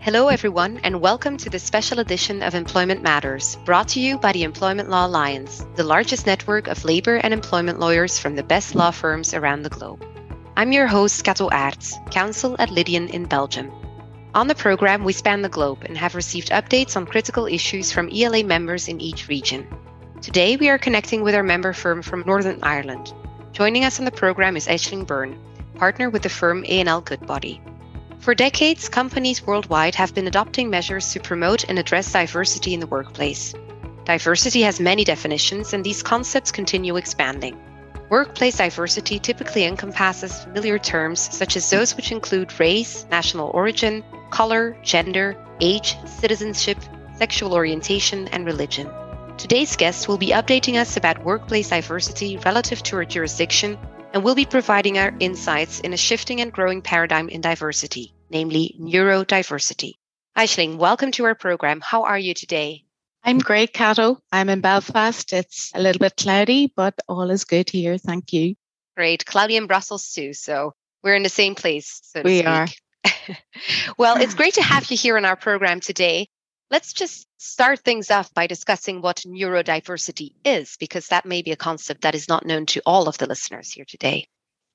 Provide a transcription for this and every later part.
Hello, everyone, and welcome to the special edition of Employment Matters, brought to you by the Employment Law Alliance, the largest network of labor and employment lawyers from the best law firms around the globe. I'm your host, Kato Aerts, counsel at Lydian in Belgium. On the program, we span the globe and have received updates on critical issues from ELA members in each region. Today, we are connecting with our member firm from Northern Ireland. Joining us on the program is Aisling Byrne, partner with the firm A&L Goodbody. For decades, companies worldwide have been adopting measures to promote and address diversity in the workplace. Diversity has many definitions, and these concepts continue expanding. Workplace diversity typically encompasses familiar terms such as those which include race, national origin, color, gender, age, citizenship, sexual orientation, and religion. Today's guest will be updating us about workplace diversity relative to our jurisdiction and will be providing our insights in a shifting and growing paradigm in diversity, namely neurodiversity. Aisling, welcome to our program. How are you today? I'm great, Kato. I'm in Belfast. It's a little bit cloudy, but all is good here. Thank you. Great. Cloudy in Brussels too. So we're in the same place. So we are. well, it's great to have you here on our program today. Let's just start things off by discussing what neurodiversity is, because that may be a concept that is not known to all of the listeners here today.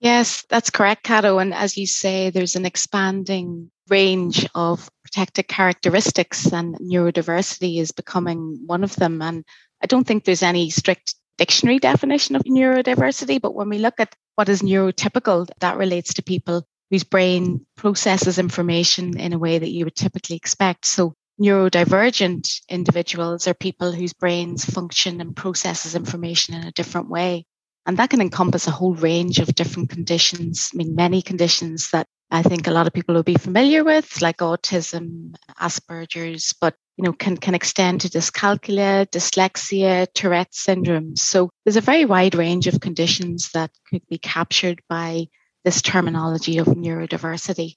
Yes, that's correct, Kato. And as you say, there's an expanding range of protected characteristics, and neurodiversity is becoming one of them. And I don't think there's any strict dictionary definition of neurodiversity, but when we look at what is neurotypical, that relates to people whose brain processes information in a way that you would typically expect. So neurodivergent individuals are people whose brains function and processes information in a different way. And that can encompass a whole range of different conditions. I mean, many conditions that I think a lot of people will be familiar with, like autism, Asperger's, but you know, can, can extend to dyscalculia, dyslexia, Tourette syndrome. So there's a very wide range of conditions that could be captured by this terminology of neurodiversity.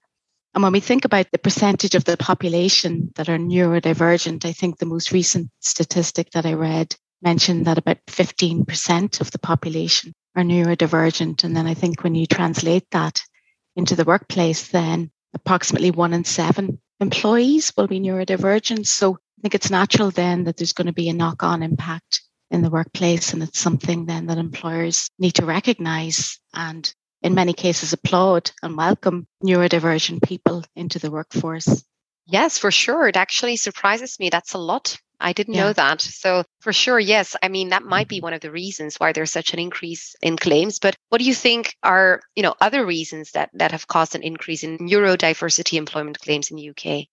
And when we think about the percentage of the population that are neurodivergent, I think the most recent statistic that I read mentioned that about 15% of the population are neurodivergent. And then I think when you translate that into the workplace, then approximately one in seven employees will be neurodivergent. So I think it's natural then that there's going to be a knock on impact in the workplace. And it's something then that employers need to recognize and in many cases applaud and welcome neurodivergent people into the workforce. Yes, for sure. It actually surprises me. That's a lot. I didn't yeah. know that. So, for sure, yes. I mean, that might be mm-hmm. one of the reasons why there's such an increase in claims. But what do you think are, you know, other reasons that that have caused an increase in neurodiversity employment claims in the UK?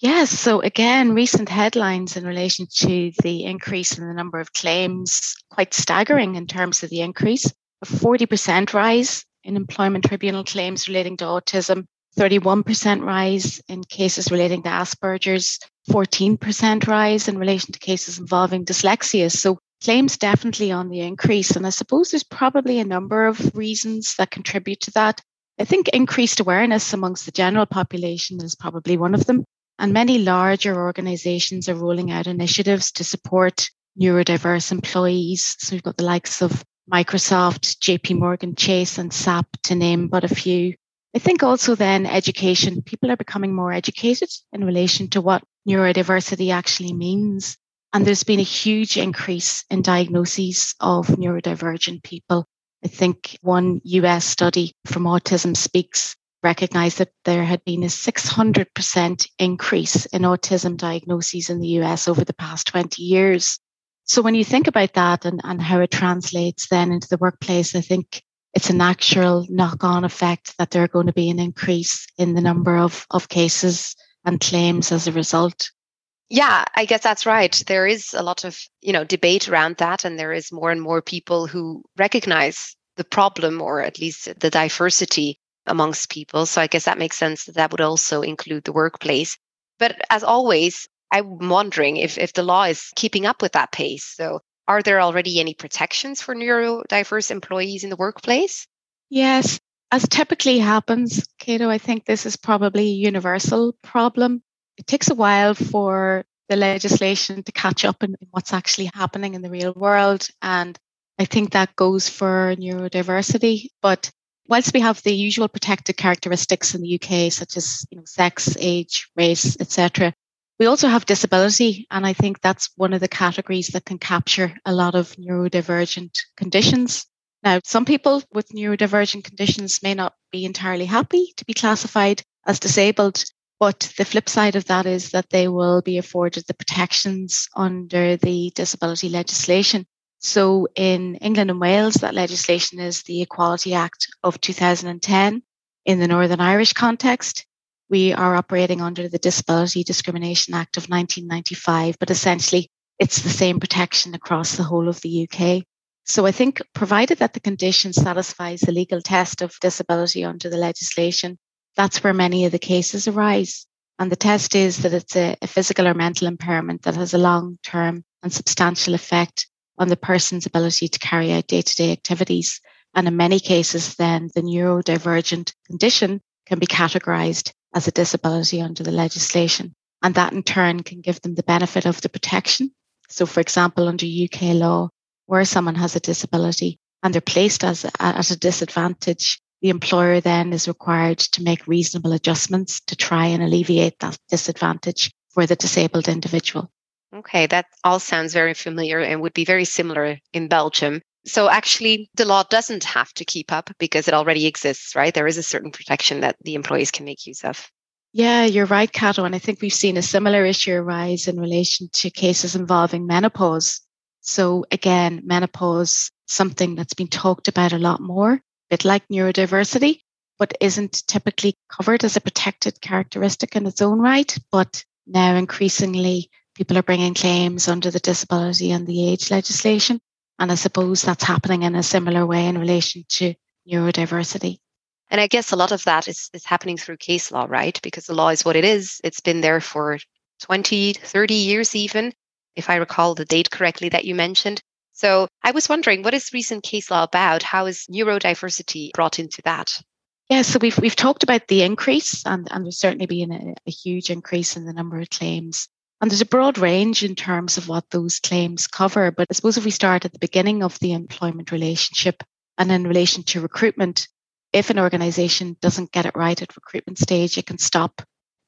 Yes. So again, recent headlines in relation to the increase in the number of claims, quite staggering in terms of the increase. A 40% rise in employment tribunal claims relating to autism, 31% rise in cases relating to Asperger's, 14% rise in relation to cases involving dyslexia. So claims definitely on the increase. And I suppose there's probably a number of reasons that contribute to that. I think increased awareness amongst the general population is probably one of them. And many larger organizations are rolling out initiatives to support neurodiverse employees. So we've got the likes of Microsoft, JP Morgan Chase, and SAP, to name but a few. I think also then education. People are becoming more educated in relation to what neurodiversity actually means. And there's been a huge increase in diagnoses of neurodivergent people. I think one US study from Autism Speaks recognized that there had been a 600% increase in autism diagnoses in the US over the past 20 years. So when you think about that and, and how it translates then into the workplace, I think it's a natural knock on effect that there are going to be an increase in the number of, of cases and claims as a result. Yeah, I guess that's right. There is a lot of, you know, debate around that and there is more and more people who recognize the problem or at least the diversity amongst people. So I guess that makes sense that that would also include the workplace. But as always, I'm wondering if, if the law is keeping up with that pace. So, are there already any protections for neurodiverse employees in the workplace? Yes, as typically happens, Kato, I think this is probably a universal problem. It takes a while for the legislation to catch up in what's actually happening in the real world. And I think that goes for neurodiversity. But whilst we have the usual protected characteristics in the UK, such as you know, sex, age, race, etc., we also have disability, and I think that's one of the categories that can capture a lot of neurodivergent conditions. Now, some people with neurodivergent conditions may not be entirely happy to be classified as disabled, but the flip side of that is that they will be afforded the protections under the disability legislation. So in England and Wales, that legislation is the Equality Act of 2010. In the Northern Irish context, we are operating under the Disability Discrimination Act of 1995, but essentially it's the same protection across the whole of the UK. So I think provided that the condition satisfies the legal test of disability under the legislation, that's where many of the cases arise. And the test is that it's a, a physical or mental impairment that has a long term and substantial effect on the person's ability to carry out day to day activities. And in many cases, then the neurodivergent condition can be categorized as a disability under the legislation. And that in turn can give them the benefit of the protection. So, for example, under UK law, where someone has a disability and they're placed as at a disadvantage, the employer then is required to make reasonable adjustments to try and alleviate that disadvantage for the disabled individual. Okay, that all sounds very familiar and would be very similar in Belgium. So actually, the law doesn't have to keep up because it already exists, right? There is a certain protection that the employees can make use of. Yeah, you're right, Kato. And I think we've seen a similar issue arise in relation to cases involving menopause. So again, menopause, something that's been talked about a lot more, a bit like neurodiversity, but isn't typically covered as a protected characteristic in its own right. But now increasingly, people are bringing claims under the disability and the age legislation. And I suppose that's happening in a similar way in relation to neurodiversity. And I guess a lot of that is, is happening through case law, right? Because the law is what it is. It's been there for 20, 30 years, even, if I recall the date correctly that you mentioned. So I was wondering, what is recent case law about? How is neurodiversity brought into that? Yeah, so we've we've talked about the increase, and, and there's certainly been a, a huge increase in the number of claims and there's a broad range in terms of what those claims cover. But I suppose if we start at the beginning of the employment relationship and in relation to recruitment, if an organization doesn't get it right at recruitment stage, it can stop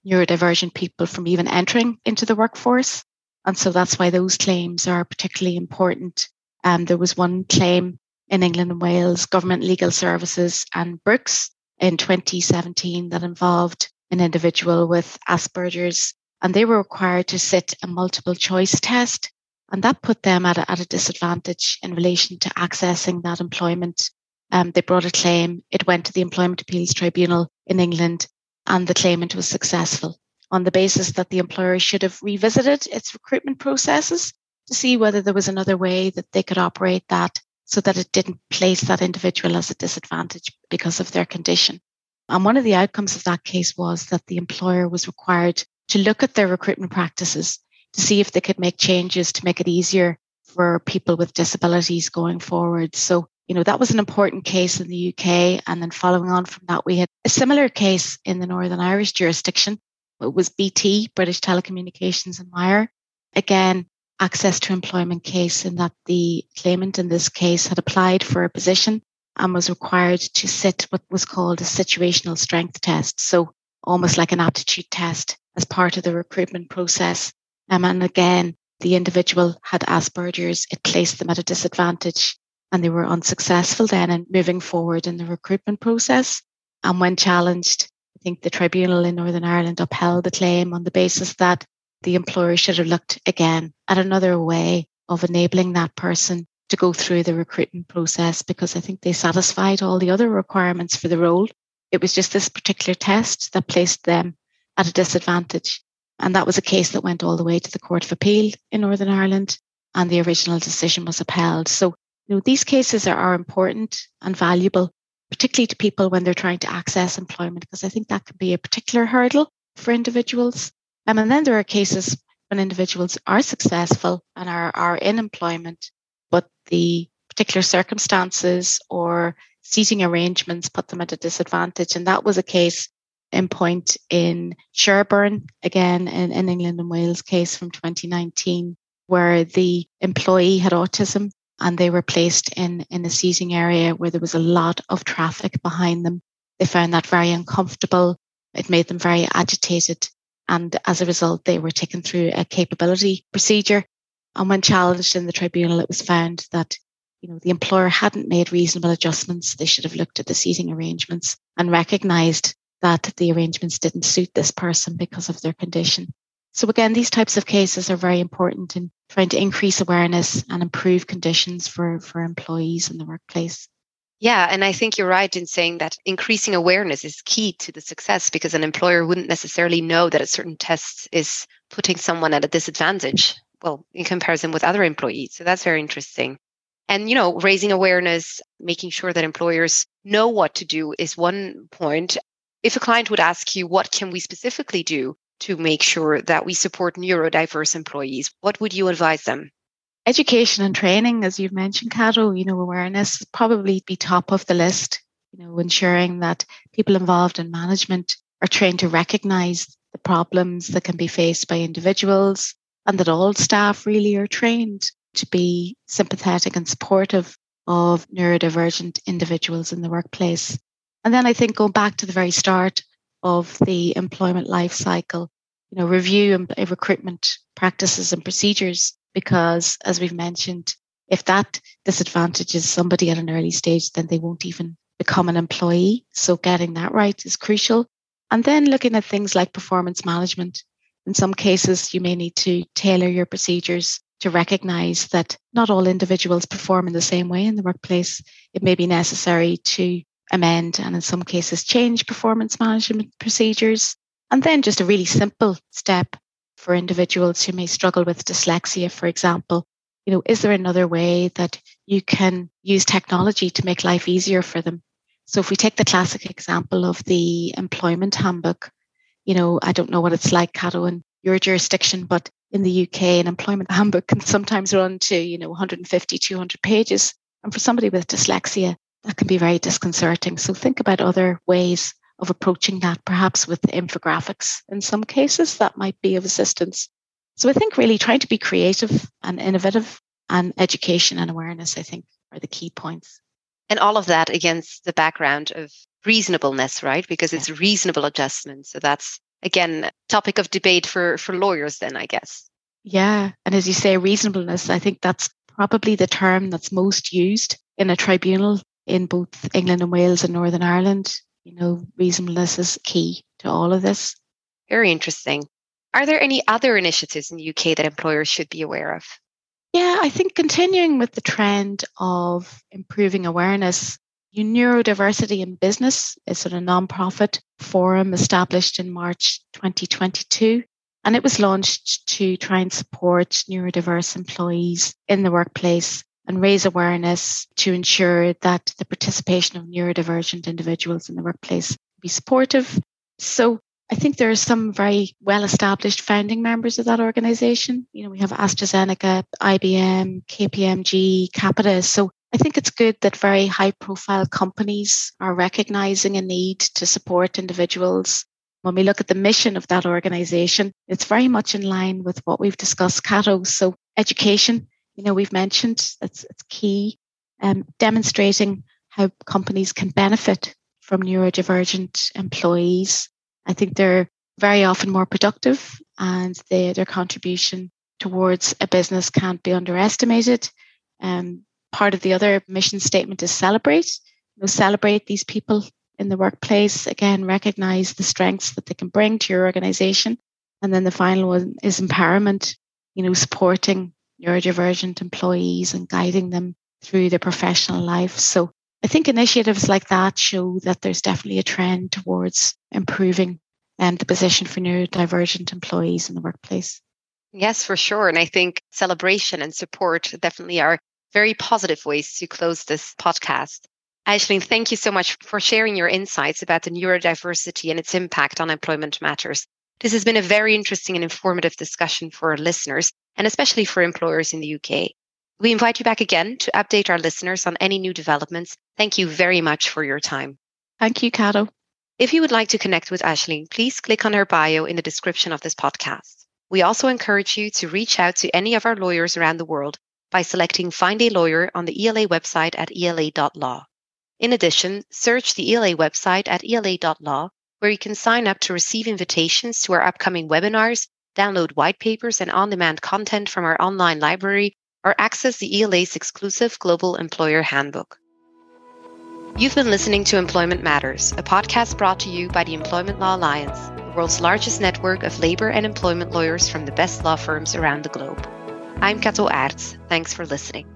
neurodivergent people from even entering into the workforce. And so that's why those claims are particularly important. Um, there was one claim in England and Wales, Government Legal Services and Brookes in 2017 that involved an individual with Asperger's and they were required to sit a multiple choice test. And that put them at a, at a disadvantage in relation to accessing that employment. Um, they brought a claim. It went to the Employment Appeals Tribunal in England, and the claimant was successful on the basis that the employer should have revisited its recruitment processes to see whether there was another way that they could operate that so that it didn't place that individual as a disadvantage because of their condition. And one of the outcomes of that case was that the employer was required to look at their recruitment practices to see if they could make changes to make it easier for people with disabilities going forward. So, you know, that was an important case in the UK. And then following on from that, we had a similar case in the Northern Irish jurisdiction. It was BT, British Telecommunications and Wire. Again, access to employment case in that the claimant in this case had applied for a position and was required to sit what was called a situational strength test. So almost like an aptitude test as part of the recruitment process. Um, and again, the individual had Asperger's, it placed them at a disadvantage and they were unsuccessful then in moving forward in the recruitment process. And when challenged, think the tribunal in Northern Ireland upheld the claim on the basis that the employer should have looked again at another way of enabling that person to go through the recruitment process because I think they satisfied all the other requirements for the role. It was just this particular test that placed them at a disadvantage. And that was a case that went all the way to the Court of Appeal in Northern Ireland, and the original decision was upheld. So, you know, these cases are, are important and valuable, particularly to people when they're trying to access employment, because I think that can be a particular hurdle for individuals. Um, and then there are cases when individuals are successful and are, are in employment, but the particular circumstances or seating arrangements put them at a disadvantage. And that was a case in point in Sherburn, again in, in England and Wales case from 2019, where the employee had autism and they were placed in, in a seating area where there was a lot of traffic behind them. They found that very uncomfortable. It made them very agitated. And as a result, they were taken through a capability procedure. And when challenged in the tribunal, it was found that you know, the employer hadn't made reasonable adjustments. They should have looked at the seating arrangements and recognized that the arrangements didn't suit this person because of their condition. So again, these types of cases are very important in trying to increase awareness and improve conditions for, for employees in the workplace. Yeah, and I think you're right in saying that increasing awareness is key to the success because an employer wouldn't necessarily know that a certain test is putting someone at a disadvantage, well, in comparison with other employees. So that's very interesting. And, you know, raising awareness, making sure that employers know what to do is one point. If a client would ask you, what can we specifically do to make sure that we support neurodiverse employees, what would you advise them? Education and training, as you've mentioned, Kato, you know, awareness probably be top of the list, you know, ensuring that people involved in management are trained to recognize the problems that can be faced by individuals and that all staff really are trained to be sympathetic and supportive of neurodivergent individuals in the workplace. And then I think going back to the very start of the employment life cycle, you know, review uh, recruitment practices and procedures, because as we've mentioned, if that disadvantages somebody at an early stage, then they won't even become an employee. So getting that right is crucial. And then looking at things like performance management. In some cases, you may need to tailor your procedures to recognize that not all individuals perform in the same way in the workplace. It may be necessary to amend and in some cases change performance management procedures. And then just a really simple step for individuals who may struggle with dyslexia, for example. You know, is there another way that you can use technology to make life easier for them? So if we take the classic example of the employment handbook, you know, I don't know what it's like, Kato, in your jurisdiction, but in the UK, an employment handbook can sometimes run to, you know, 150, 200 pages. And for somebody with dyslexia, that can be very disconcerting. So think about other ways of approaching that, perhaps with infographics. In some cases, that might be of assistance. So I think really trying to be creative and innovative and education and awareness, I think, are the key points. And all of that against the background of reasonableness, right? Because it's reasonable adjustment. So that's again topic of debate for for lawyers then i guess yeah and as you say reasonableness i think that's probably the term that's most used in a tribunal in both england and wales and northern ireland you know reasonableness is key to all of this. Very interesting. Are there any other initiatives in the uk that employers should be aware of? Yeah i think continuing with the trend of improving awareness Neurodiversity in Business is sort a non-profit forum established in March 2022. And it was launched to try and support neurodiverse employees in the workplace and raise awareness to ensure that the participation of neurodivergent individuals in the workplace be supportive. So I think there are some very well established founding members of that organization. You know, we have AstraZeneca, IBM, KPMG, Capita. So I think it's good that very high profile companies are recognizing a need to support individuals. When we look at the mission of that organization, it's very much in line with what we've discussed, Kato. So education, you know, we've mentioned it's, it's key. Um, demonstrating how companies can benefit from neurodivergent employees. I think they're very often more productive and they, their contribution towards a business can't be underestimated. Um, part of the other mission statement is celebrate. You know, celebrate these people in the workplace. Again, recognize the strengths that they can bring to your organization. And then the final one is empowerment, you know, supporting neurodivergent employees and guiding them through their professional life. So I think initiatives like that show that there's definitely a trend towards improving um, the position for neurodivergent employees in the workplace. Yes, for sure. And I think celebration and support definitely are very positive ways to close this podcast. Aisling, thank you so much for sharing your insights about the neurodiversity and its impact on employment matters. This has been a very interesting and informative discussion for our listeners, and especially for employers in the UK. We invite you back again to update our listeners on any new developments. Thank you very much for your time. Thank you, Kato. If you would like to connect with Aisling, please click on her bio in the description of this podcast. We also encourage you to reach out to any of our lawyers around the world by selecting Find a Lawyer on the ELA website at ela.law. In addition, search the ELA website at ela.law, where you can sign up to receive invitations to our upcoming webinars, download white papers and on demand content from our online library, or access the ELA's exclusive Global Employer Handbook. You've been listening to Employment Matters, a podcast brought to you by the Employment Law Alliance, the world's largest network of labor and employment lawyers from the best law firms around the globe. I'm Kato Aerts. Thanks for listening.